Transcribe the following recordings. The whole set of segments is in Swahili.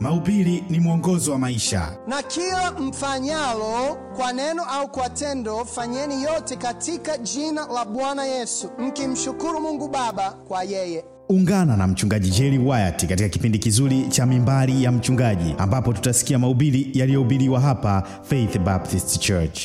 Mahubiri ni mwongozo wa maisha. Na kila mfanyalo kwa neno au kwa tendo, fanyeni yote katika jina la Bwana Yesu, mkimshukuru Mungu Baba kwa yeye. Ungana na mchungaji Jerry Wyatt katika kipindi kizuri cha Mimbari ya Mchungaji, ambapo tutasikia mahubiri yaliyohubiriwa hapa Faith Baptist Church.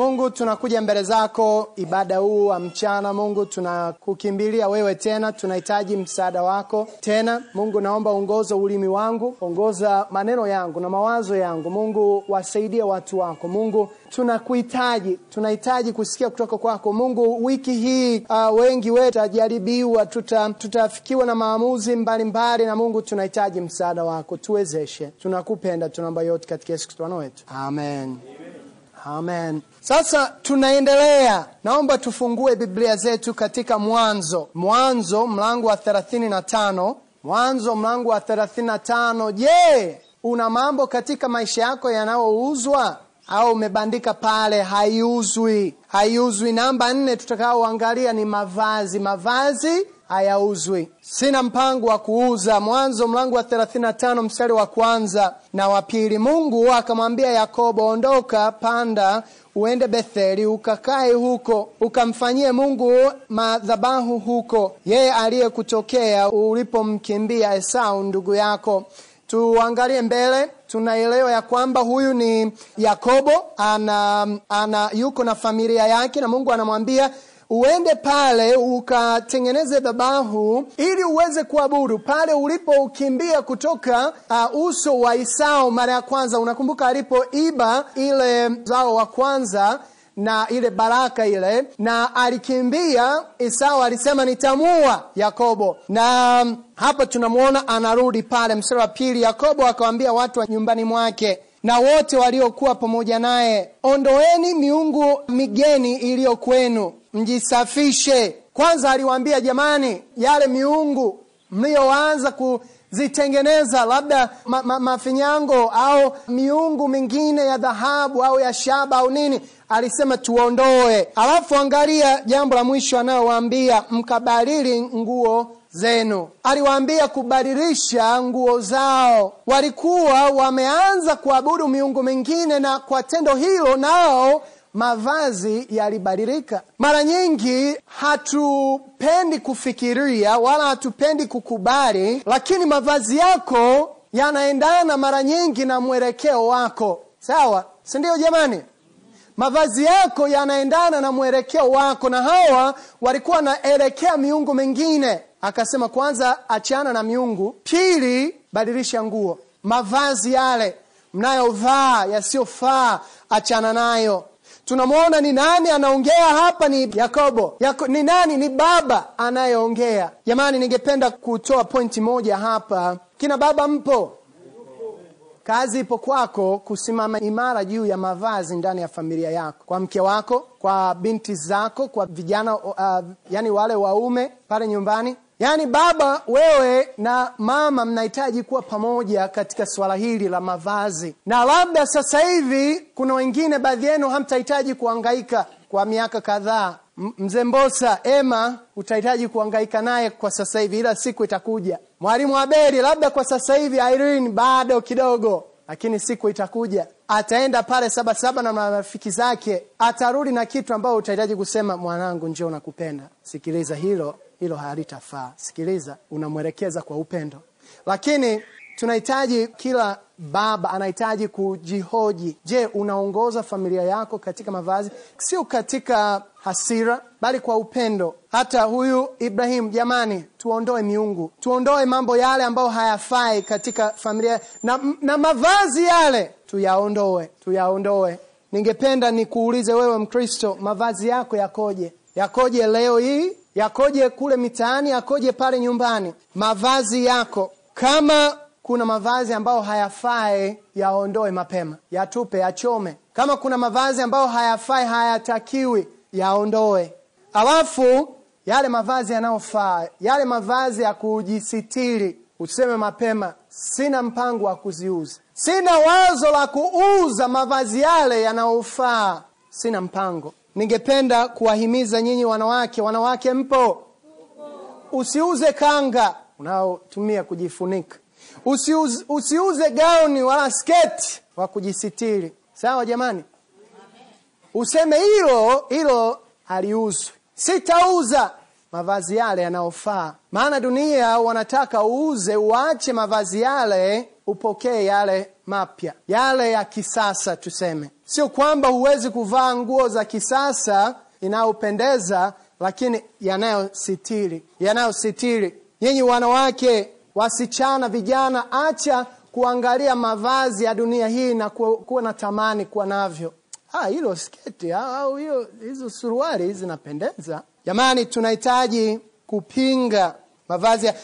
Mungu, tunakuja mbele zako ibada huu wa mchana. Mungu, tunakukimbilia wewe tena, tunahitaji msaada wako tena. Mungu, naomba ongoza ulimi wangu, ongoza maneno yangu na mawazo yangu. Mungu, wasaidie watu wako. Mungu, tunakuhitaji, tunahitaji kusikia kutoka kwako. Mungu, wiki hii uh, wengi wetu tutajaribiwa, tuta, tutafikiwa na maamuzi mbalimbali, na Mungu, tunahitaji msaada wako, tuwezeshe. Tunakupenda, tunaomba yote katika Yesu Kristo wetu, amen. Amen. Sasa tunaendelea. Naomba tufungue Biblia zetu katika Mwanzo. Mwanzo mlango wa 35. Mwanzo mlango wa 35. Je, una mambo katika maisha yako yanayouzwa au umebandika pale haiuzwi? Haiuzwi. Namba nne tutakaoangalia ni mavazi. Mavazi hayauzwi. Sina mpango wa kuuza. Mwanzo mlango wa 35 mstari wa kwanza na wa pili. Mungu akamwambia Yakobo, ondoka, panda uende Betheli, ukakae huko, ukamfanyie Mungu madhabahu huko, yeye aliyekutokea ulipomkimbia Esau ndugu yako. Tuangalie mbele, tunaelewa ya kwamba huyu ni Yakobo, ana, ana yuko na familia yake, na Mungu anamwambia uende pale ukatengeneze dhabahu ili uweze kuabudu pale ulipoukimbia kutoka uh, uso wa Esau mara ya kwanza. Unakumbuka alipoiba ile zao wa kwanza na ile baraka ile, na alikimbia. Esau alisema nitamua Yakobo, na um, hapa tunamwona anarudi pale. Mstari wa pili, Yakobo akawaambia watu wa nyumbani mwake na wote waliokuwa pamoja naye, ondoeni miungu migeni iliyo kwenu, mjisafishe kwanza. Aliwaambia jamani, yale miungu mliyoanza kuzitengeneza, labda ma, ma, mafinyango au miungu mingine ya dhahabu au ya shaba au nini, alisema tuondoe. Alafu angalia jambo la mwisho anayowaambia, mkabadili nguo zenu. Aliwaambia kubadilisha nguo zao. Walikuwa wameanza kuabudu miungu mingine, na kwa tendo hilo nao mavazi yalibadilika. Mara nyingi hatupendi kufikiria wala hatupendi kukubali, lakini mavazi yako yanaendana mara nyingi na mwelekeo wako, sawa, si ndio jamani? Mavazi yako yanaendana na mwelekeo wako, na hawa walikuwa wanaelekea miungu mingine. Akasema kwanza, achana na miungu; pili, badilisha nguo. Mavazi yale mnayovaa yasiyofaa, achana nayo. Tunamwona ni nani anaongea hapa? Ni Yakobo. Yako, ni nani? Ni baba anayeongea. Jamani, ningependa kutoa pointi moja hapa. Kina baba mpo? Kazi ipo kwako kusimama imara juu ya mavazi ndani ya familia yako, kwa mke wako, kwa binti zako, kwa vijana uh, yani wale waume pale nyumbani. Yaani baba, wewe na mama mnahitaji kuwa pamoja katika swala hili la mavazi, na labda sasa hivi kuna wengine, baadhi yenu hamtahitaji kuhangaika kwa miaka kadhaa. Mzee Mbosa, Ema, utahitaji kuhangaika naye kwa sasa hivi, ila siku itakuja. Mwalimu Abeli, labda kwa sasa hivi. Irene, bado kidogo, lakini siku itakuja. Ataenda pale Sabasaba na marafiki zake, atarudi na kitu ambayo utahitaji kusema, mwanangu, njio nakupenda. Sikiliza, hilo hilo halitafaa. Sikiliza, unamwelekeza kwa upendo, lakini tunahitaji kila baba anahitaji kujihoji. Je, unaongoza familia yako katika mavazi, sio katika hasira, bali kwa upendo? Hata huyu Ibrahim, jamani, tuondoe miungu, tuondoe mambo yale ambayo hayafai katika familia na, na mavazi yale tuyaondoe, tuyaondoe. Ningependa nikuulize wewe Mkristo, mavazi yako yakoje? Yakoje leo hii? Yakoje kule mitaani? Yakoje pale nyumbani? Mavazi yako kama kuna mavazi ambayo hayafai yaondoe mapema, yatupe, yachome. Kama kuna mavazi ambayo hayafai, hayatakiwi, yaondoe. Alafu yale mavazi yanayofaa, yale mavazi ya kujisitiri, useme mapema, sina mpango wa kuziuza, sina wazo la kuuza mavazi yale yanayofaa, sina mpango. Ningependa kuwahimiza nyinyi wanawake, wanawake mpo, usiuze kanga. Unaotumia kujifunika. Usiuze, usiuze gauni wala sketi wa kujisitiri. Sawa jamani? Useme hilo hilo haliuzwi sitauza mavazi yale yanayofaa. Maana dunia wanataka uuze uache mavazi yale upokee yale mapya yale ya kisasa tuseme sio kwamba huwezi kuvaa nguo za kisasa inayopendeza lakini yanayositiri yanayositiri nyinyi wanawake wasichana vijana acha kuangalia mavazi ya dunia hii na kuwa na tamani kuwa navyo Ah, hilo sketi au au hiyo hizo suruali zinapendeza. Jamani, tunahitaji kupinga mavazi ya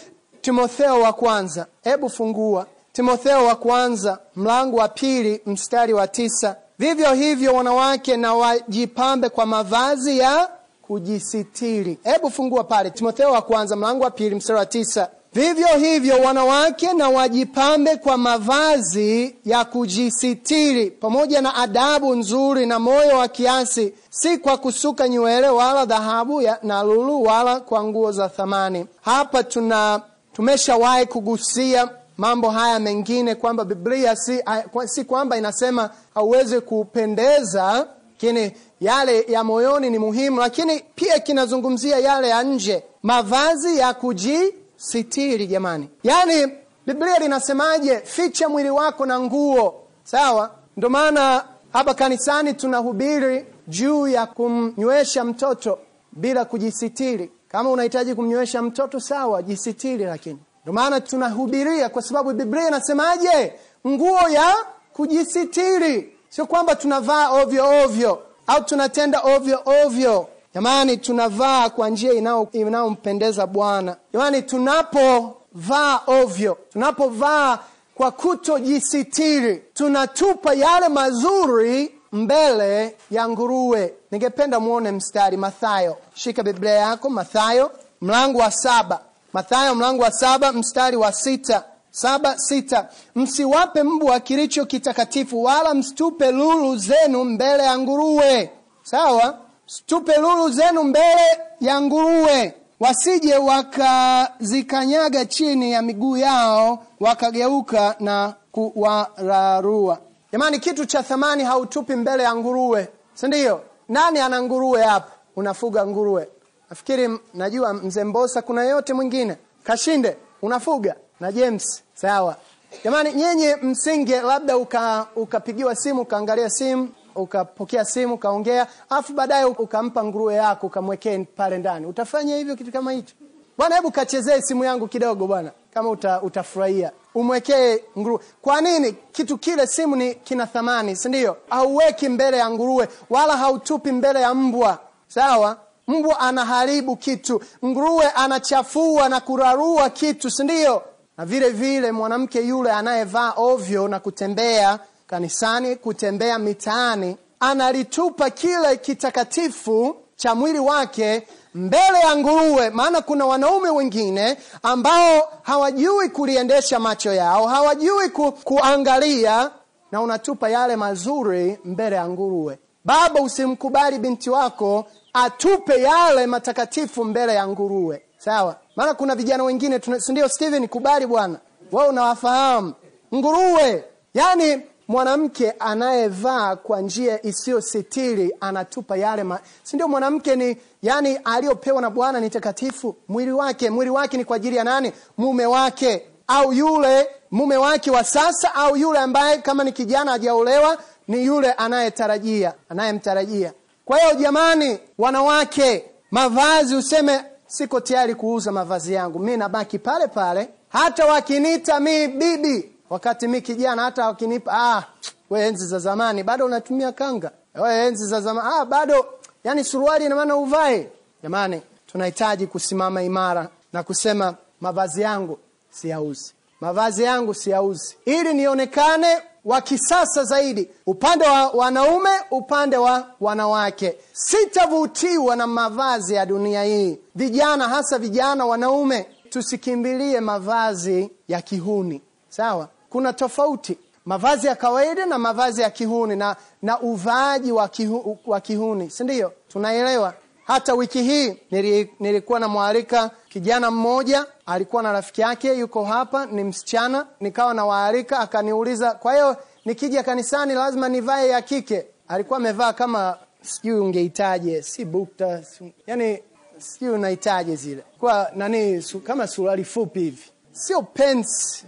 Timotheo wa kwanza. Hebu fungua Timotheo wa kwanza mlango wa pili mstari wa tisa. Vivyo hivyo wanawake na wajipambe kwa mavazi ya kujisitiri. Hebu fungua pale Timotheo wa kwanza mlango wa pili mstari wa tisa. Vivyo hivyo wanawake na wajipambe kwa mavazi ya kujisitiri pamoja na adabu nzuri na moyo wa kiasi, si kwa kusuka nywele wala dhahabu na lulu wala kwa nguo za thamani. Hapa tuna tumeshawahi kugusia mambo haya mengine kwamba Biblia si, si kwamba inasema hauwezi kupendeza, lakini yale ya moyoni ni muhimu, lakini pia kinazungumzia yale ya nje, mavazi ya kujisitiri. Jamani, yaani Biblia linasemaje? Ficha mwili wako na nguo, sawa? Ndio maana hapa kanisani tunahubiri juu ya kumnywesha mtoto bila kujisitiri. Kama unahitaji kumnywesha mtoto sawa, jisitiri, lakini ndio maana tunahubiria, kwa sababu Biblia inasemaje? Nguo ya kujisitiri, sio kwamba tunavaa ovyo ovyo au tunatenda ovyo ovyo. Jamani, tunavaa kwa njia inayompendeza Bwana. Jamani, tunapovaa ovyo, tunapovaa kwa kutojisitiri, tunatupa yale mazuri mbele ya nguruwe. Ningependa muone mstari Mathayo. Shika Biblia yako, Mathayo mlango wa saba. Mathayo mlango wa saba mstari wa sita. Saba sita. Msiwape mbwa kilicho kitakatifu wala msitupe lulu zenu mbele ya nguruwe. Sawa? Msitupe lulu zenu mbele ya nguruwe. Wasije wakazikanyaga chini ya miguu yao wakageuka na kuwararua. Jamani kitu cha thamani hautupi mbele ya nguruwe. Si ndio? Nani ana nguruwe hapa? Unafuga nguruwe nafikiri najua mzee mbosa kuna yote mwingine? Kashinde unafuga. Na james sawa. Jamani nyenye msinge labda uka- ukapigiwa simu ukaangalia simu ukapokea simu ukaongea afu baadaye ukampa nguruwe yako ukamwekee pale ndani. Utafanya hivyo kitu kama hicho? Bwana hebu kachezee simu yangu kidogo bwana. Kama uta, utafurahia. Umwekee nguruwe. Kwa nini kitu kile simu ni kina thamani si ndio? Hauweki mbele ya nguruwe wala hautupi mbele ya mbwa. Sawa mbwa anaharibu kitu. Nguruwe anachafua na kurarua kitu si ndio? Na vile vile mwanamke yule anayevaa ovyo na kutembea kanisani kutembea mitaani analitupa kile kitakatifu cha mwili wake mbele ya nguruwe. Maana kuna wanaume wengine ambao hawajui kuliendesha macho yao hawajui ku, kuangalia na unatupa yale mazuri mbele ya nguruwe. Baba usimkubali binti wako atupe yale matakatifu mbele ya nguruwe. Sawa? Maana kuna vijana wengine si steven? Kubali bwana. Wao unawafahamu. Nguruwe yaani mwanamke anayevaa kwa njia isiyositiri anatupa yale ma... si mwanamke ni yani aliyopewa na bwana ni takatifu? Mwili wake. Mwili wake ni kwa ajili ya nani? Mume wake. Au yule mume wake wa sasa au yule ambaye kama ni kijana hajaolewa ni yule anayetarajia anayemtarajia kwa hiyo jamani wanawake mavazi useme siko tayari kuuza mavazi yangu. Mi nabaki pale pale. Hata wakiniita mi bibi wakati mi kijana hata wakinipa ah, we enzi za zamani bado unatumia kanga? We enzi za zamani ah, bado yani suruali ina maana uvae. Jamani tunahitaji kusimama imara na kusema mavazi yangu siyauzi mavazi yangu siyauzi. Ili nionekane wa kisasa zaidi upande wa wanaume upande wa wanawake. Sitavutiwa na mavazi ya dunia hii. Vijana hasa vijana wanaume tusikimbilie mavazi ya kihuni. Sawa? Kuna tofauti. Mavazi ya kawaida na mavazi ya kihuni na, na uvaaji wa, kihu, wa kihuni. Si ndio? Tunaelewa. Hata wiki hii nili, nilikuwa namwalika kijana mmoja alikuwa na rafiki yake yuko hapa ni msichana nikawa nawaalika akaniuliza kwa hiyo nikija kanisani lazima nivae ya kike? Alikuwa amevaa kama sijui ungeitaje si bukta si, yani sijui unaitaje zile. Kwa nani su, kama suruali fupi hivi. Sio pants.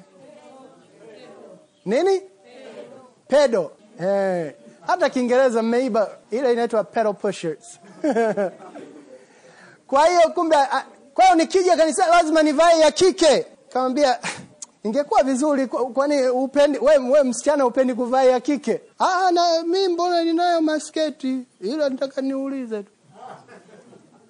Nini? Pedo. Eh, hata kiingereza mmeiba ile inaitwa pedo pushers kwa hiyo kumbe kwa hiyo nikija kanisa lazima nivae ya kike. Kamwambia ingekuwa vizuri kwani upendi we, we msichana upendi kuvaa ya kike? Ah na mi mbona ninayo masketi? Ila nataka niulize tu.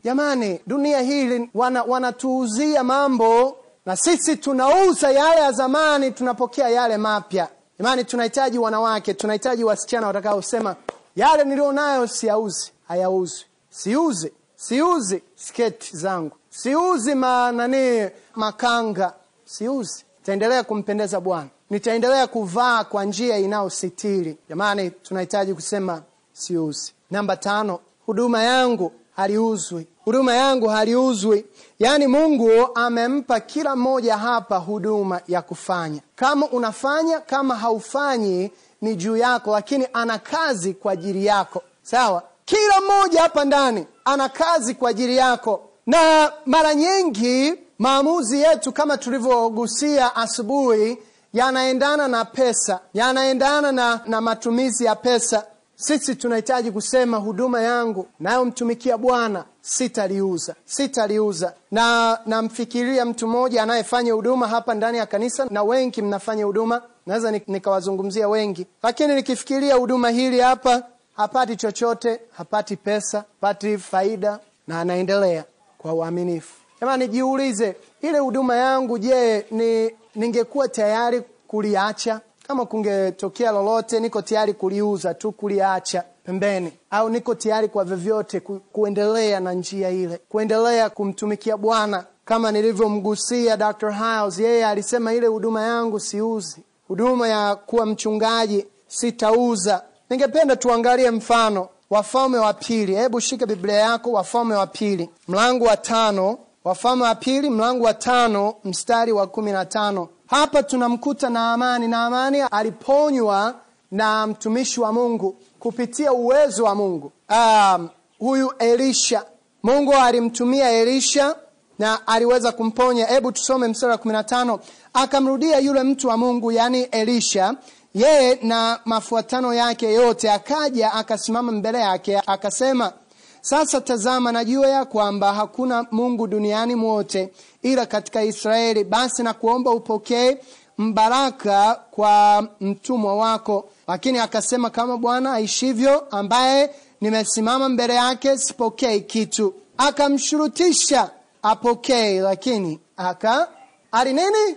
Jamani dunia hili wana, wanatuuzia mambo na sisi tunauza yale ya zamani tunapokea yale mapya. Imani tunahitaji wanawake tunahitaji wasichana watakaosema yale nilionayo siyauzi hayauzwi. Siuzi siuzi sketi zangu siuzi ma, nani makanga. Siuzi. Nitaendelea kumpendeza bwana. Nitaendelea kuvaa kwa njia inayositiri. Jamani tunahitaji kusema siuzi. Namba tano huduma yangu haliuzwi. Huduma yangu haliuzwi. Yaani mungu amempa kila mmoja hapa huduma ya kufanya. Kama unafanya kama haufanyi ni juu yako lakini ana kazi kwa ajili yako. Sawa? Kila mmoja hapa ndani ana kazi kwa ajili yako na mara nyingi maamuzi yetu kama tulivyogusia asubuhi yanaendana na pesa yanaendana na, na matumizi ya pesa. Sisi tunahitaji kusema huduma yangu nayomtumikia bwana sitaliuza sitaliuza. Na namfikiria mtu mmoja anayefanya huduma hapa ndani ya kanisa na wengi mnafanya huduma naweza nikawazungumzia wengi. Lakini nikifikiria huduma hili hapa hapati chochote hapati pesa hapati faida na anaendelea kwa uaminifu. Jamani jiulize ile huduma yangu je ni ningekuwa tayari kuliacha? Kama kungetokea lolote niko tayari kuliuza tu kuliacha pembeni. Au niko tayari kwa vyovyote ku, kuendelea na njia ile kuendelea kumtumikia bwana. Kama nilivyomgusia dr hiles yeye alisema ile huduma yangu siuzi. Huduma ya kuwa mchungaji sitauza. Ningependa tuangalie mfano wafalme wa pili. Hebu shika biblia yako wafalme wa pili. Mlango wa tano. Wafalme wa pili mlango wa tano mstari wa kumi na tano. Hapa tunamkuta naamani. Naamani aliponywa na mtumishi wa mungu kupitia uwezo wa mungu. Um, huyu elisha. Mungu alimtumia elisha na aliweza kumponya. Hebu tusome mstari wa kumi na tano. Akamrudia yule mtu wa mungu yaani elisha yeye na mafuatano yake yote akaja akasimama mbele yake akasema sasa tazama najua ya kwamba hakuna mungu duniani mwote ila katika israeli. Basi na kuomba upokee mbaraka kwa mtumwa wako. Lakini akasema kama bwana aishivyo ambaye nimesimama mbele yake sipokei kitu. Akamshurutisha apokee lakini aka ali nini?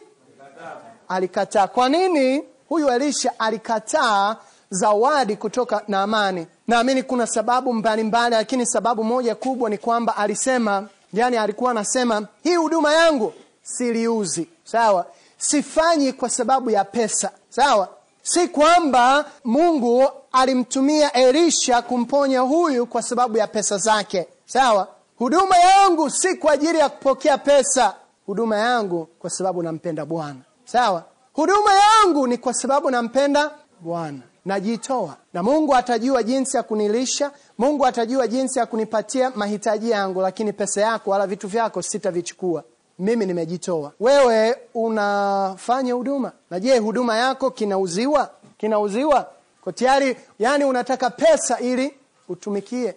Alikataa. Kwa nini huyu elisha alikataa zawadi kutoka naamani naamini kuna sababu mbalimbali lakini sababu moja kubwa ni kwamba alisema yani alikuwa anasema hii huduma yangu siliuzi. Sawa. Sifanyi kwa sababu ya pesa. Sawa. Si kwamba mungu alimtumia elisha kumponya huyu kwa sababu ya pesa zake. Sawa. Huduma yangu si kwa ajili ya kupokea pesa. Huduma yangu kwa sababu nampenda bwana. Sawa huduma yangu ni kwa sababu nampenda bwana. Najitoa. Na mungu atajua jinsi ya kunilisha mungu atajua jinsi ya kunipatia mahitaji yangu lakini pesa yako wala vitu vyako sitavichukua. Mimi nimejitoa. Wewe unafanya huduma? Na je huduma yako kinauziwa? Kinauziwa? Kwa tayari yani unataka pesa ili utumikie.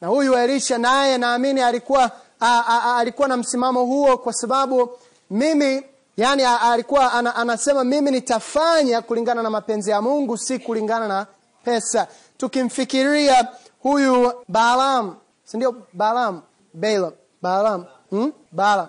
Na huyu elisha naye naamini alikuwa a, a, a, alikuwa na msimamo huo kwa sababu mimi yani a, alikuwa ana, anasema mimi nitafanya kulingana na mapenzi ya mungu si kulingana na pesa. Tukimfikiria huyu balaam sindio balaam balaam balaam hmm? balaam.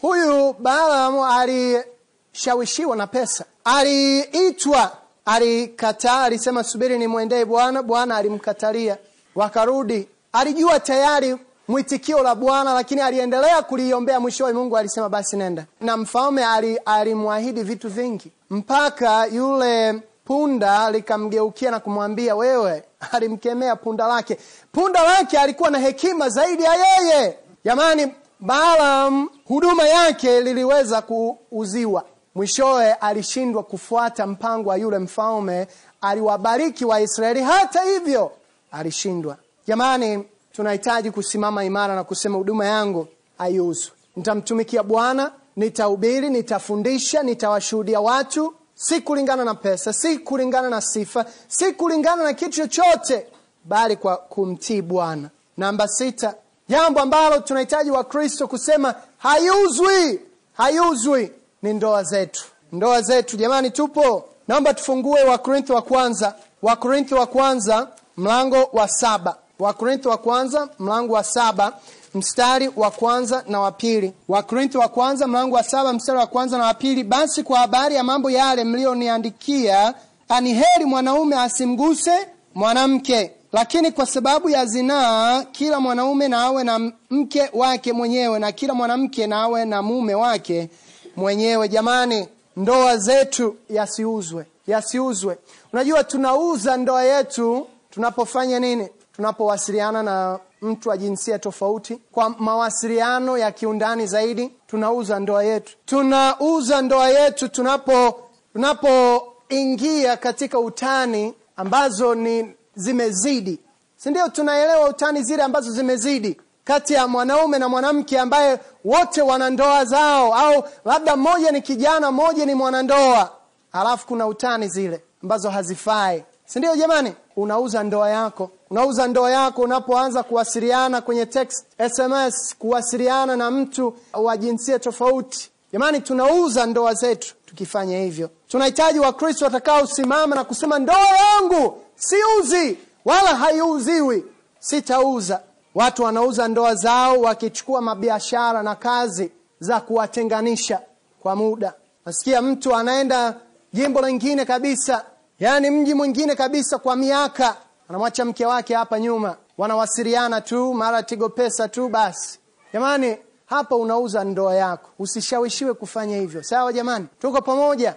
Huyu balaam alishawishiwa na pesa. Aliitwa alikataa alisema subiri nimwendee bwana. Bwana alimkatalia. Wakarudi. Alijua tayari mwitikio la bwana lakini aliendelea kuliombea. Mwishowe mungu alisema basi nenda. Na mfalme alimwahidi vitu vingi mpaka yule punda likamgeukia na kumwambia wewe alimkemea punda lake. Punda lake alikuwa na hekima zaidi ya yeye. Jamani Balaam huduma yake liliweza kuuziwa. Mwishowe alishindwa kufuata mpango wa yule mfalme, aliwabariki Waisraeli, hata hivyo alishindwa. Jamani, tunahitaji kusimama imara na kusema huduma yangu haiuzwi. Nitamtumikia Bwana, nitahubiri, nitafundisha, nitawashuhudia watu, si kulingana na pesa, si kulingana na sifa, si kulingana na kitu chochote, bali kwa kumtii Bwana. Namba sita, jambo ambalo tunahitaji Wakristo kusema haiuzwi, haiuzwi ni ndoa zetu. Ndoa zetu jamani, tupo. Naomba tufungue Wakorintho wa kwanza, Wakorintho wa kwanza mlango wa saba, Wakorintho wa kwanza mlango wa saba mstari wa kwanza na wa pili. Wakorintho wa kwanza mlango wa saba mstari wa kwanza na wa pili. Basi kwa habari ya mambo yale mliyoniandikia, ani heri mwanaume asimguse mwanamke, lakini kwa sababu ya zinaa, kila mwanaume na awe na mke wake mwenyewe, na kila mwanamke na awe na mume wake mwenyewe. Jamani, ndoa zetu yasiuzwe, yasiuzwe. Unajua tunauza ndoa yetu tunapofanya nini? Tunapowasiliana na mtu wa jinsia tofauti kwa mawasiliano ya kiundani zaidi, tunauza ndoa yetu. Tunauza ndoa yetu tunapo tunapoingia katika utani ambazo ni zimezidi, si ndio? Tunaelewa utani zile ambazo zimezidi kati ya mwanaume na mwanamke ambaye wote wana ndoa zao, au labda mmoja ni kijana, mmoja ni mwanandoa, alafu kuna utani zile ambazo hazifai, si ndio? Jamani, unauza ndoa yako, unauza ndoa yako unapoanza kuwasiliana kwenye text, SMS, kuwasiliana na mtu wa jinsia tofauti. Jamani, tunauza ndoa zetu tukifanya hivyo. Tunahitaji Wakristo watakaosimama na kusema ndoa yangu siuzi wala haiuziwi, sitauza. Watu wanauza ndoa zao wakichukua mabiashara na kazi za kuwatenganisha kwa muda. Nasikia mtu anaenda jimbo lingine kabisa, yaani mji mwingine kabisa kwa miaka, anamwacha mke wake hapa nyuma, wanawasiliana tu, mara Tigo Pesa tu basi. Jamani, hapa unauza ndoa yako, usishawishiwe kufanya hivyo. Sawa jamani, tuko pamoja?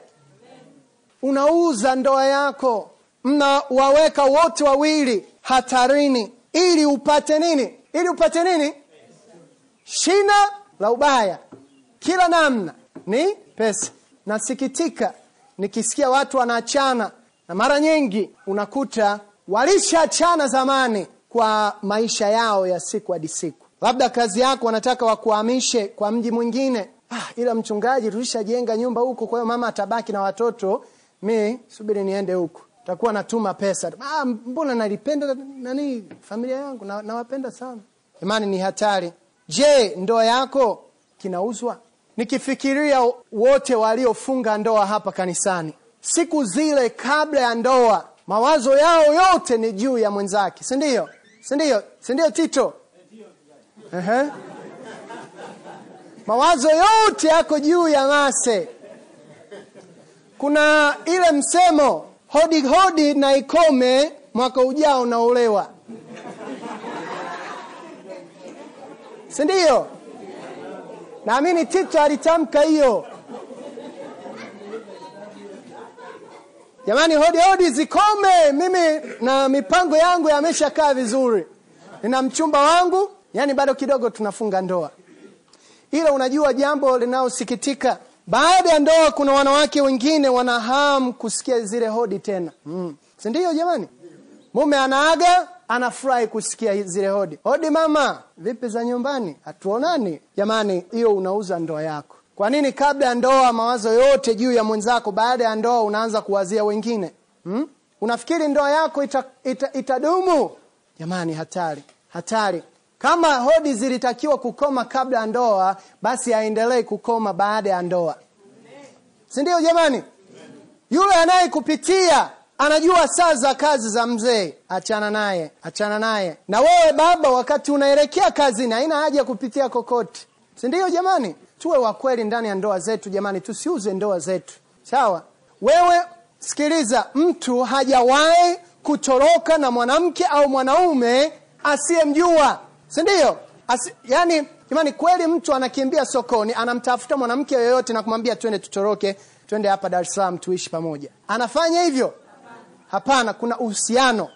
Unauza ndoa yako, mnawaweka wote wawili hatarini ili upate nini? Ili upate nini? Shina la ubaya kila namna ni pesa. Nasikitika nikisikia watu wanaachana, na mara nyingi unakuta walishaachana zamani kwa maisha yao ya siku hadi siku. Labda kazi yako wanataka wakuhamishe kwa mji mwingine. Ah, ila mchungaji, tulishajenga nyumba huko, kwa hiyo mama atabaki na watoto, mi subiri niende huko takuwa natuma pesa. Ah, mbona nalipenda nani familia yangu na, sana. Imani ni hatari. Je, ndoa yako kinauzwa? Nikifikiria wote waliofunga ndoa hapa kanisani, siku zile kabla ya ndoa, mawazo yao yote ni juu ya mwenzake, si ndio? Si ndio? Si ndio Tito? Uh-huh. Mawazo yote yako juu ya Mase. Kuna ile msemo hodi hodi na ikome, mwaka ujao naolewa, si ndio? Naamini Tito alitamka hiyo. Jamani, hodi hodi zikome, mimi na mipango yangu yameshakaa vizuri, nina mchumba wangu, yani bado kidogo tunafunga ndoa. Ila unajua jambo linalosikitika baada ya ndoa kuna wanawake wengine wanahamu kusikia zile hodi tena, mm. sindio? Jamani, mume anaaga anafurahi kusikia zile hodi. Hodi mama, vipi za nyumbani, hatuonani? Jamani, hiyo unauza ndoa yako. Kwa nini kabla ya ndoa mawazo yote juu ya mwenzako, baada ya ndoa unaanza kuwazia wengine hmm? Unafikiri ndoa yako ita, ita, itadumu? Jamani, hatari, hatari. Kama hodi zilitakiwa kukoma kabla ya ndoa, basi aendelee kukoma baada ya ndoa, si? Jamani, yule anayekupitia anajua saa za kazi za mzee, achana naye, achana naye. Na wewe baba, wakati unaelekea kazini, haina haja ya kupitia kokote, si ndio? Jamani, tuwe wa kweli ndani ya ndoa zetu jamani, tusiuze ndoa zetu, sawa? Wewe sikiliza, mtu hajawahi kutoroka na mwanamke au mwanaume asiyemjua si ndio? Yani jamani, kweli mtu anakimbia sokoni anamtafuta mwanamke yoyote na kumwambia twende tutoroke, twende hapa Dar es Salaam tuishi pamoja, anafanya hivyo? Hapana, kuna uhusiano.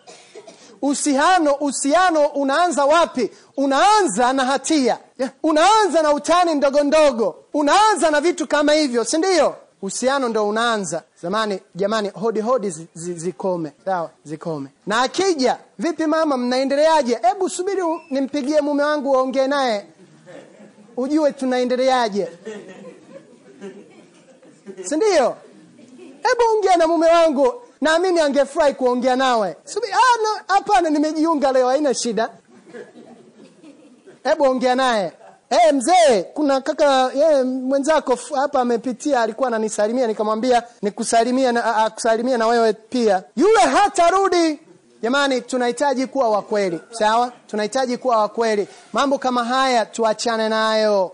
Uhusiano uhusiano unaanza wapi? Unaanza na hatia. Yeah. unaanza na utani ndogo ndogo. Unaanza na vitu kama hivyo si ndio? Uhusiano ndo unaanza. Zamani jamani hodi hodi zi, zi, zikome. Sawa zikome. Na akija vipi mama mnaendeleaje? Hebu subiri nimpigie mume wangu waongee naye. Ujue tunaendeleaje. Si ndio? Hebu ongea na mume wangu naamini angefurahi kuongea nawe. Subiri, ah, hapana nimejiunga leo haina shida. Hebu ongea naye. Hey, mzee kuna kaka yeah, mwenzako f- hapa amepitia alikuwa ananisalimia nikamwambia nikusalimia na, akusalimia na wewe pia. Yule hatarudi. Jamani tunahitaji kuwa wakweli sawa? Tunahitaji kuwa wakweli mambo kama haya tuachane nayo.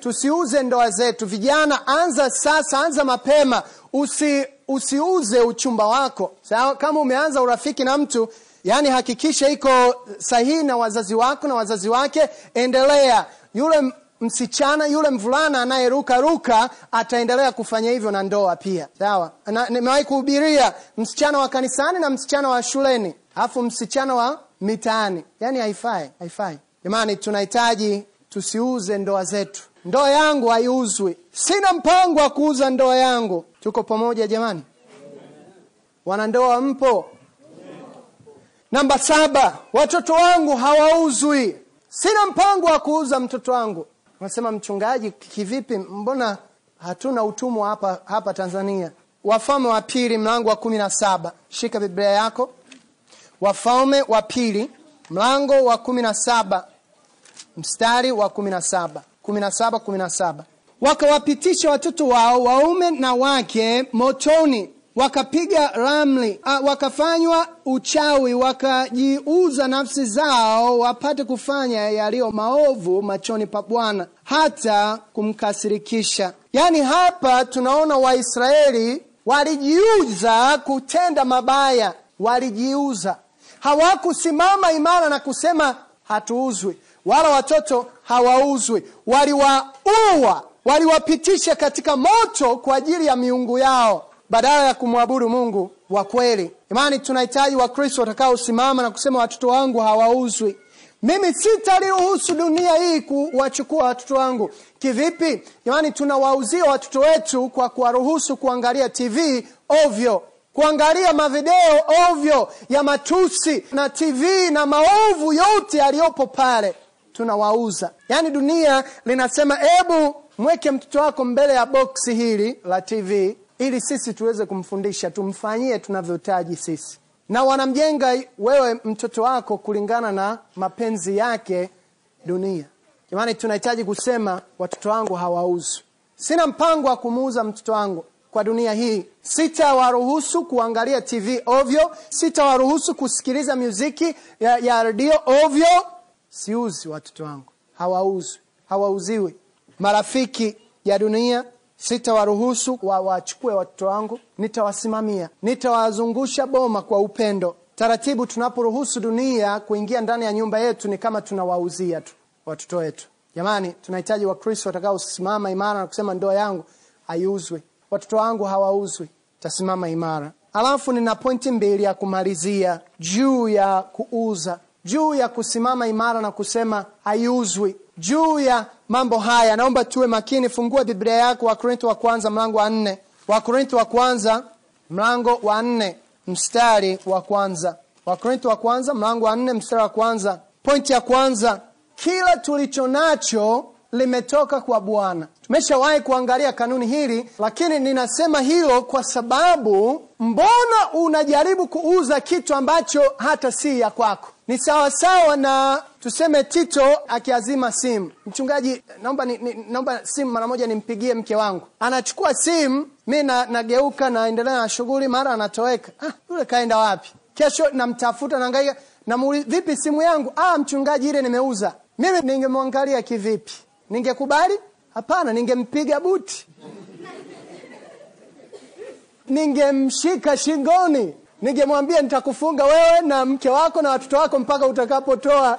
Tusiuze ndoa zetu. Vijana anza sasa anza mapema. Usi usiuze uchumba wako. Sawa kama umeanza urafiki na mtu yani hakikisha iko sahihi na wazazi wako na wazazi wake endelea. Yule msichana yule mvulana anayeruka ruka ataendelea kufanya hivyo na ndoa pia. Sawa? Na- nimewahi kuhubiria msichana wa kanisani na msichana wa shuleni alafu msichana wa mitaani. Yaani haifai haifai. Jamani tunahitaji tusiuze ndoa zetu. Ndoa yangu haiuzwi. Sina mpango wa kuuza ndoa yangu tuko pamoja jamani? Wanandoa mpo? Namba saba watoto wangu hawauzwi. Sina mpango wa kuuza mtoto wangu. Unasema mchungaji kivipi? Mbona hatuna utumwa hapa hapa tanzania? Wafalme wa pili mlango wa kumi na saba. Shika biblia yako. Wafalme wa pili mlango wa kumi na saba. Mstari wa kumi na saba. Kumi na saba kumi na saba wakawapitisha watoto wao waume na wake motoni. Wakapiga ramli uh, wakafanywa uchawi wakajiuza nafsi zao wapate kufanya yaliyo maovu machoni pa bwana hata kumkasirikisha. Yaani hapa tunaona waisraeli walijiuza kutenda mabaya walijiuza. Hawakusimama imara na kusema hatuuzwi wala watoto hawauzwi. Waliwaua waliwapitisha katika moto kwa ajili ya miungu yao badala ya kumwabudu mungu wa kweli. Imani tunahitaji wakristo watakaosimama na kusema watoto wangu hawauzwi. Mimi sitaliruhusu dunia hii kuwachukua watoto wangu. Kivipi? Imani tunawauzia watoto wetu kwa kuwaruhusu kuangalia tv ovyo kuangalia mavideo ovyo ya matusi na tv na maovu yote yaliyopo pale. Tunawauza. Yaani dunia linasema hebu mweke mtoto wako mbele ya boksi hili la tv ili sisi tuweze kumfundisha tumfanyie tunavyotaji sisi. Na wanamjenga wewe mtoto wako kulingana na mapenzi yake dunia. Jamani tunahitaji kusema watoto wangu hawauzwi. Sina mpango wa kumuuza mtoto wangu kwa dunia hii. Sitawaruhusu kuangalia tv ovyo sitawaruhusu kusikiliza muziki ya, ya redio ovyo. Siuzi watoto wangu. Hawauzwi. Hawauziwi marafiki ya dunia sitawaruhusu wawachukue watoto wangu nitawasimamia nitawazungusha boma kwa upendo. Taratibu tunaporuhusu dunia kuingia ndani ya nyumba yetu ni kama tunawauzia tu watoto wetu. Jamani tunahitaji wakristo watakaosimama imara na kusema ndoa yangu haiuzwi. Watoto wangu hawauzwi tasimama imara. Alafu nina pointi mbili ya kumalizia. Juu ya kuuza juu ya kusimama imara na kusema haiuzwi juu ya mambo haya. Naomba tuwe makini. Fungua biblia yako wakorintho wa kwanza mlango wa nne. Wakorintho wa kwanza mlango wa nne mstari wa kwanza. Wakorintho wa kwanza mlango wa nne mstari wa kwanza. Pointi ya kwanza kila tulicho nacho limetoka kwa bwana. Tumeshawahi kuangalia kanuni hili lakini ninasema hilo kwa sababu mbona unajaribu kuuza kitu ambacho hata si ya kwako? Ni sawasawa na tuseme tito akiazima simu. Mchungaji naomba, ni, ni, naomba simu mara moja nimpigie mke wangu. Anachukua simu mi nageuka naendelea na shughuli mara anatoweka. Ah, yule kaenda wapi? Kesho namtafuta naangaika namuuliza vipi simu yangu? Ah, mchungaji ile nimeuza. Mimi ningemwangalia kivipi? Ningekubali? Hapana ningempiga buti ningemshika shingoni ningemwambia nitakufunga wewe na mke wako na watoto wako mpaka utakapotoa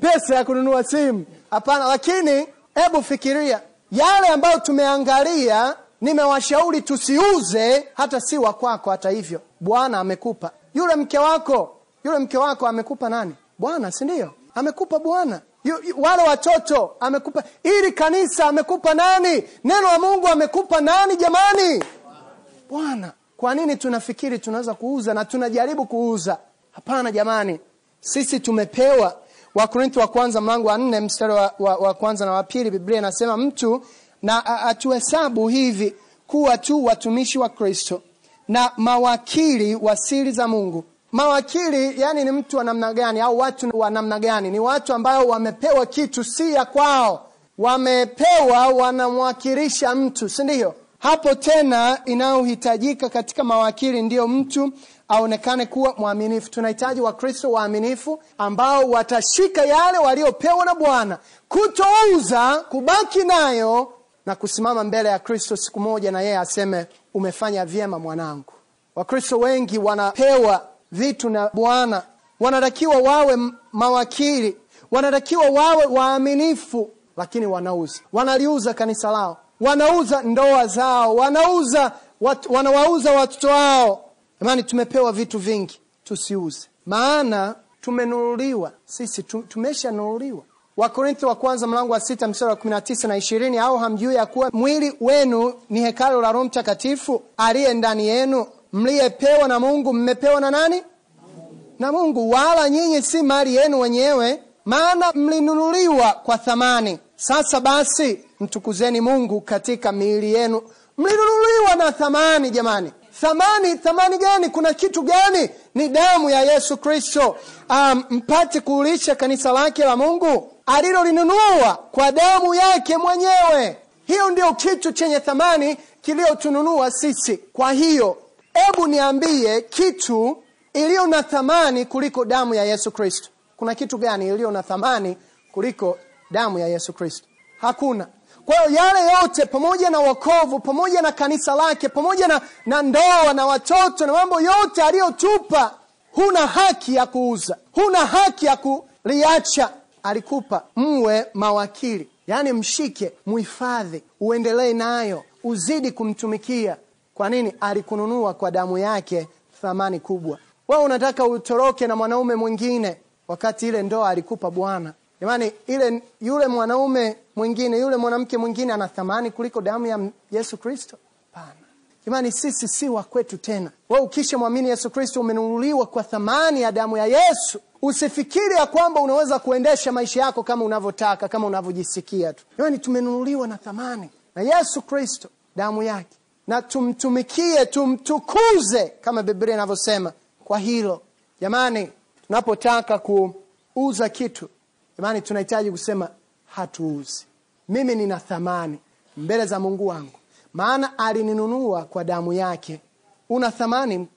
pesa ya kununua simu. Hapana lakini hebu fikiria yale ambayo tumeangalia nimewashauri tusiuze hata si wa kwako. Hata hivyo bwana amekupa. Yule mke wako yule mke wako amekupa nani? Bwana si ndio? Amekupa bwana. Wale watoto amekupa. Ili kanisa amekupa nani? Neno la mungu amekupa nani jamani bwana kwa nini tunafikiri tunaweza kuuza na tunajaribu kuuza? Hapana jamani. Sisi tumepewa. Wakorintho wa kwanza mlango wa nne mstari wa, wa, wa kwanza na wa pili biblia inasema mtu na atuhesabu hivi kuwa tu watumishi wa kristo na mawakili wa siri za mungu. Mawakili yani ni mtu wa namna gani au watu wa namna gani? Ni watu ambao wamepewa kitu si ya kwao. Wamepewa wanamwakilisha mtu si ndio hapo tena inayohitajika katika mawakili ndiyo mtu aonekane kuwa mwaminifu. Tunahitaji wakristo waaminifu ambao watashika yale waliopewa na bwana kutouza kubaki nayo na kusimama mbele ya kristo siku moja na yeye aseme umefanya vyema mwanangu. Wakristo wengi wanapewa vitu na bwana. Wanatakiwa wawe mawakili. Wanatakiwa wawe waaminifu lakini wanauza. Wanaliuza kanisa lao wanauza ndoa zao wanauza wat, wanawauza watoto wao. Jamani tumepewa vitu vingi tusiuze. Maana tumenunuliwa sisi tu- tumeshanunuliwa. Wakorintho wa kwanza mlango wa sita mstari wa kumi na tisa na ishirini au hamjui ya kuwa mwili wenu ni hekalo la roho mtakatifu aliye ndani yenu mliyepewa na mungu mmepewa na nani? Na mungu. Wala nyinyi si mali yenu wenyewe maana mlinunuliwa kwa thamani sasa basi mtukuzeni mungu katika miili yenu. Mlinunuliwa na thamani jamani. Thamani thamani gani? Kuna kitu gani? Ni damu ya yesu kristo. Um, mpate kuulisha kanisa lake la mungu alilolinunua kwa damu yake mwenyewe. Hiyo ndio kitu chenye thamani kiliyotununua sisi. Kwa hiyo hebu niambie kitu iliyo na thamani kuliko damu ya yesu kristo. Kuna kitu gani iliyo na thamani kuliko damu ya yesu kristo. Hakuna. Kwa hiyo yale yote pamoja na wokovu pamoja na kanisa lake pamoja na, na ndoa na watoto na mambo yote aliyotupa huna haki ya kuuza. Huna haki ya kuliacha. Alikupa mwe mawakili. Yaani mshike muhifadhi uendelee nayo uzidi kumtumikia. Kwa nini? Alikununua kwa damu yake thamani kubwa. Wewe unataka utoroke na mwanaume mwingine wakati ile ndoa alikupa bwana jamani ile yule mwanaume mwingine yule mwanamke mwingine ana thamani kuliko damu ya yesu kristo? Hapana. Jamani sisi si wa kwetu tena. Wewe ukisha mwamini yesu kristo umenunuliwa kwa thamani ya damu ya yesu. Usifikiri ya kwamba unaweza kuendesha maisha yako kama unavyotaka kama unavyojisikia tu. Jamani tumenunuliwa na thamani na yesu kristo damu yake. Na tumtumikie tumtukuze kama biblia inavyosema. Kwa hilo jamani tunapotaka kuuza kitu jamani tunahitaji kusema hatuuzi. Mimi nina thamani mbele za mungu wangu. Maana alininunua kwa damu yake. Una thamani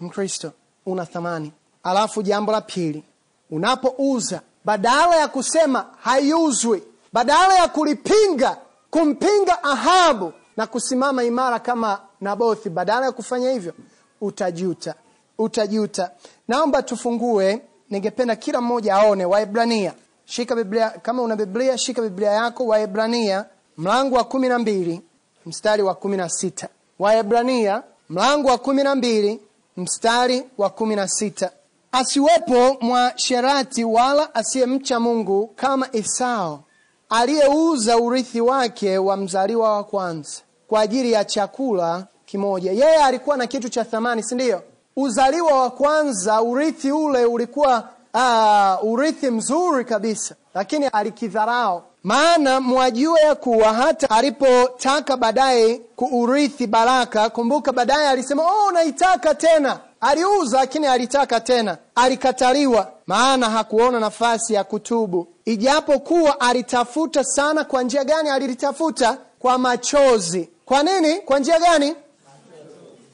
mkristo una thamani. Alafu jambo la pili unapouza badala ya kusema haiuzwi badala ya kulipinga kumpinga ahabu na kusimama imara kama nabothi badala ya kufanya hivyo utajuta utajuta. Naomba tufungue ningependa kila mmoja aone waebrania. Shika biblia kama una biblia shika biblia yako waebrania mlango wa kumi na mbili mstari wa kumi na sita. Waebrania mlango wa kumi na mbili mstari wa kumi na sita. Asiwepo mwasherati wala asiyemcha mungu kama esau aliyeuza urithi wake wa mzaliwa wa kwanza kwa ajili ya chakula kimoja. Yeye alikuwa na kitu cha thamani si ndio uzaliwa wa kwanza urithi ule ulikuwa uh, urithi mzuri kabisa lakini alikidharau. Maana mwajua ya kuwa hata alipotaka baadaye kuurithi baraka kumbuka baadaye alisema oh naitaka tena. Aliuza lakini alitaka tena. Alikataliwa. Maana hakuona nafasi ya kutubu. Ijapokuwa alitafuta sana kwa njia gani alilitafuta? Kwa machozi. Kwa nini? Kwa njia gani?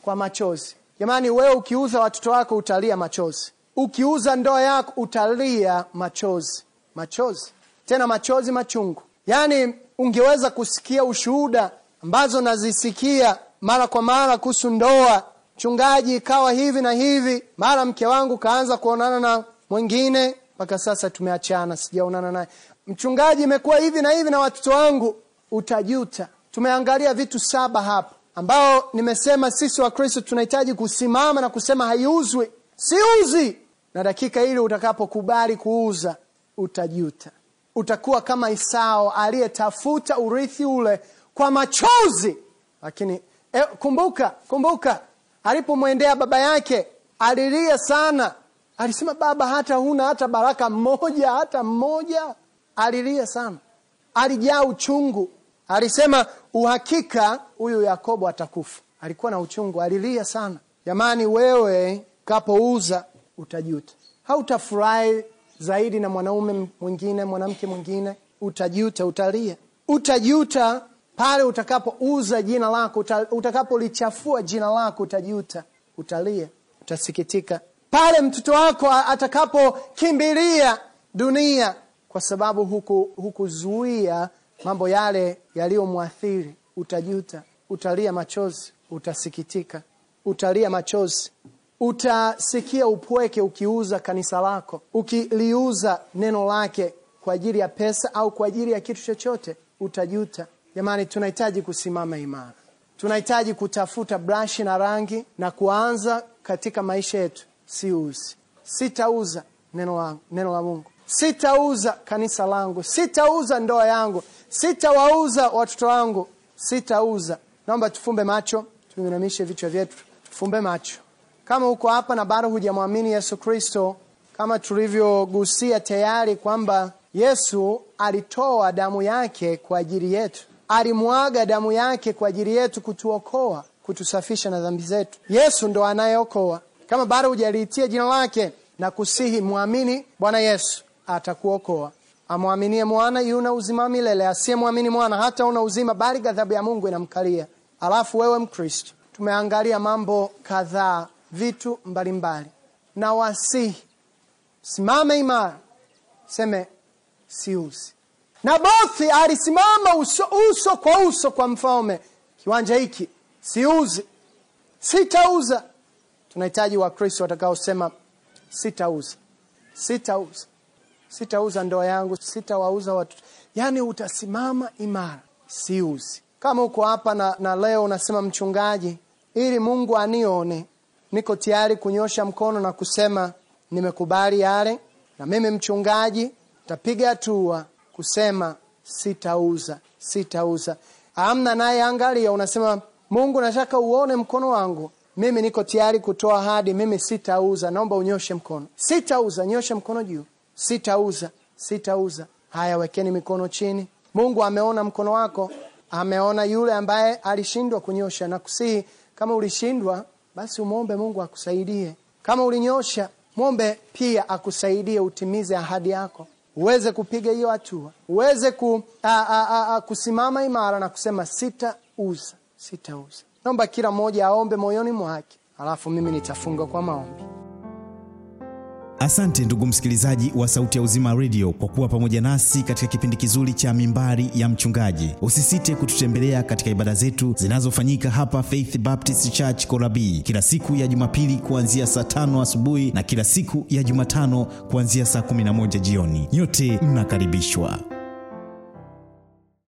Kwa machozi jamani wewe ukiuza watoto wako utalia machozi. Ukiuza ndoa yako utalia machozi. Machozi. Tena machozi machungu. Yaani ungeweza kusikia ushuhuda ambazo nazisikia mara kwa mara kuhusu ndoa. Mchungaji ikawa hivi na hivi. Mara mke wangu kaanza kuonana na mwingine mpaka sasa tumeachana sijaonana naye. Mchungaji imekuwa hivi na hivi na watoto wangu utajuta. Tumeangalia vitu saba hapa ambao nimesema sisi wa kristo tunahitaji kusimama na kusema haiuzwi. Siuzi na dakika ile utakapokubali kuuza utajuta. Utakuwa kama isao aliyetafuta urithi ule kwa machozi. Lakini e, kumbuka kumbuka alipomwendea baba yake alilia sana. Alisema baba hata huna hata baraka mmoja hata mmoja alilia sana. Alijaa uchungu. Alisema uhakika huyu yakobo atakufa. Alikuwa na uchungu alilia sana. Jamani wewe kapouza utajuta. Hautafurahi zaidi na mwanaume mwingine mwanamke mwingine utajuta utalia. Utajuta pale utakapouza jina lako utakapolichafua jina lako utajuta utalia utasikitika. Pale mtoto wako atakapokimbilia dunia kwa sababu hukuzuia huku mambo yale yaliyomwathiri utajuta utalia machozi utasikitika. Utalia machozi utasikia upweke ukiuza kanisa lako ukiliuza neno lake kwa ajili ya pesa au kwa ajili ya kitu chochote utajuta. Jamani tunahitaji kusimama imara. Tunahitaji kutafuta brashi na rangi na kuanza katika maisha yetu. Siuzi. Sitauza neno, langu, neno la mungu. Sitauza kanisa langu. Sitauza ndoa yangu sitawauza watoto wangu. Sitauza naomba tufumbe macho tuinamishe vichwa vyetu. Tufumbe macho. Kama uko hapa na bado hujamwamini yesu kristo kama tulivyogusia tayari kwamba yesu alitoa damu yake kwa ajili yetu. Alimwaga damu yake kwa ajili yetu kutuokoa kutusafisha na dhambi zetu. Yesu ndo anayeokoa. Kama bado hujaliitia jina lake na kusihi mwamini bwana yesu atakuokoa amwaminie mwana yuna uzima milele. Asiyemwamini mwana hata una uzima bali ghadhabu ya mungu inamkalia. Alafu wewe mkristo tumeangalia mambo kadhaa vitu mbalimbali. Na wasihi simame imara. Seme siusi. nabothi alisimama uso, uso kwa uso kwa mfalme. Kiwanja hiki siuzi. Sitauza. Tunahitaji wakristo watakaosema sitauza sitauza sitauza ndoa yangu sitawauza watu. Yaani utasimama imara. Siuzi. Kama uko hapa na, na leo unasema mchungaji ili mungu anione niko tayari kunyosha mkono na kusema nimekubali yale na mimi mchungaji tapiga hatua kusema sitauza sitauza. Amna naye angalia unasema mungu nataka uone mkono wangu. Mimi niko tayari kutoa ahadi, mimi sitauza. Naomba unyoshe mkono. Sitauza nyoshe mkono juu sitauza sitauza. Haya wekeni mikono chini. Mungu ameona mkono wako. Ameona yule ambaye alishindwa kunyosha na kusihi. Kama ulishindwa basi umwombe mungu akusaidie. Kama ulinyosha mwombe pia akusaidie utimize ahadi yako. Uweze kupiga hiyo hatua. Uweze ku, a, a, a, a, kusimama imara na kusema sitauza sitauza. Naomba kila mmoja aombe moyoni mwake. Alafu mimi nitafunga kwa maombi Asante ndugu msikilizaji wa Sauti ya Uzima Radio kwa kuwa pamoja nasi katika kipindi kizuri cha Mimbari ya Mchungaji. Usisite kututembelea katika ibada zetu zinazofanyika hapa Faith Baptist Church Korabii kila siku ya Jumapili kuanzia saa tano asubuhi na kila siku ya Jumatano kuanzia saa 11 jioni. Nyote mnakaribishwa.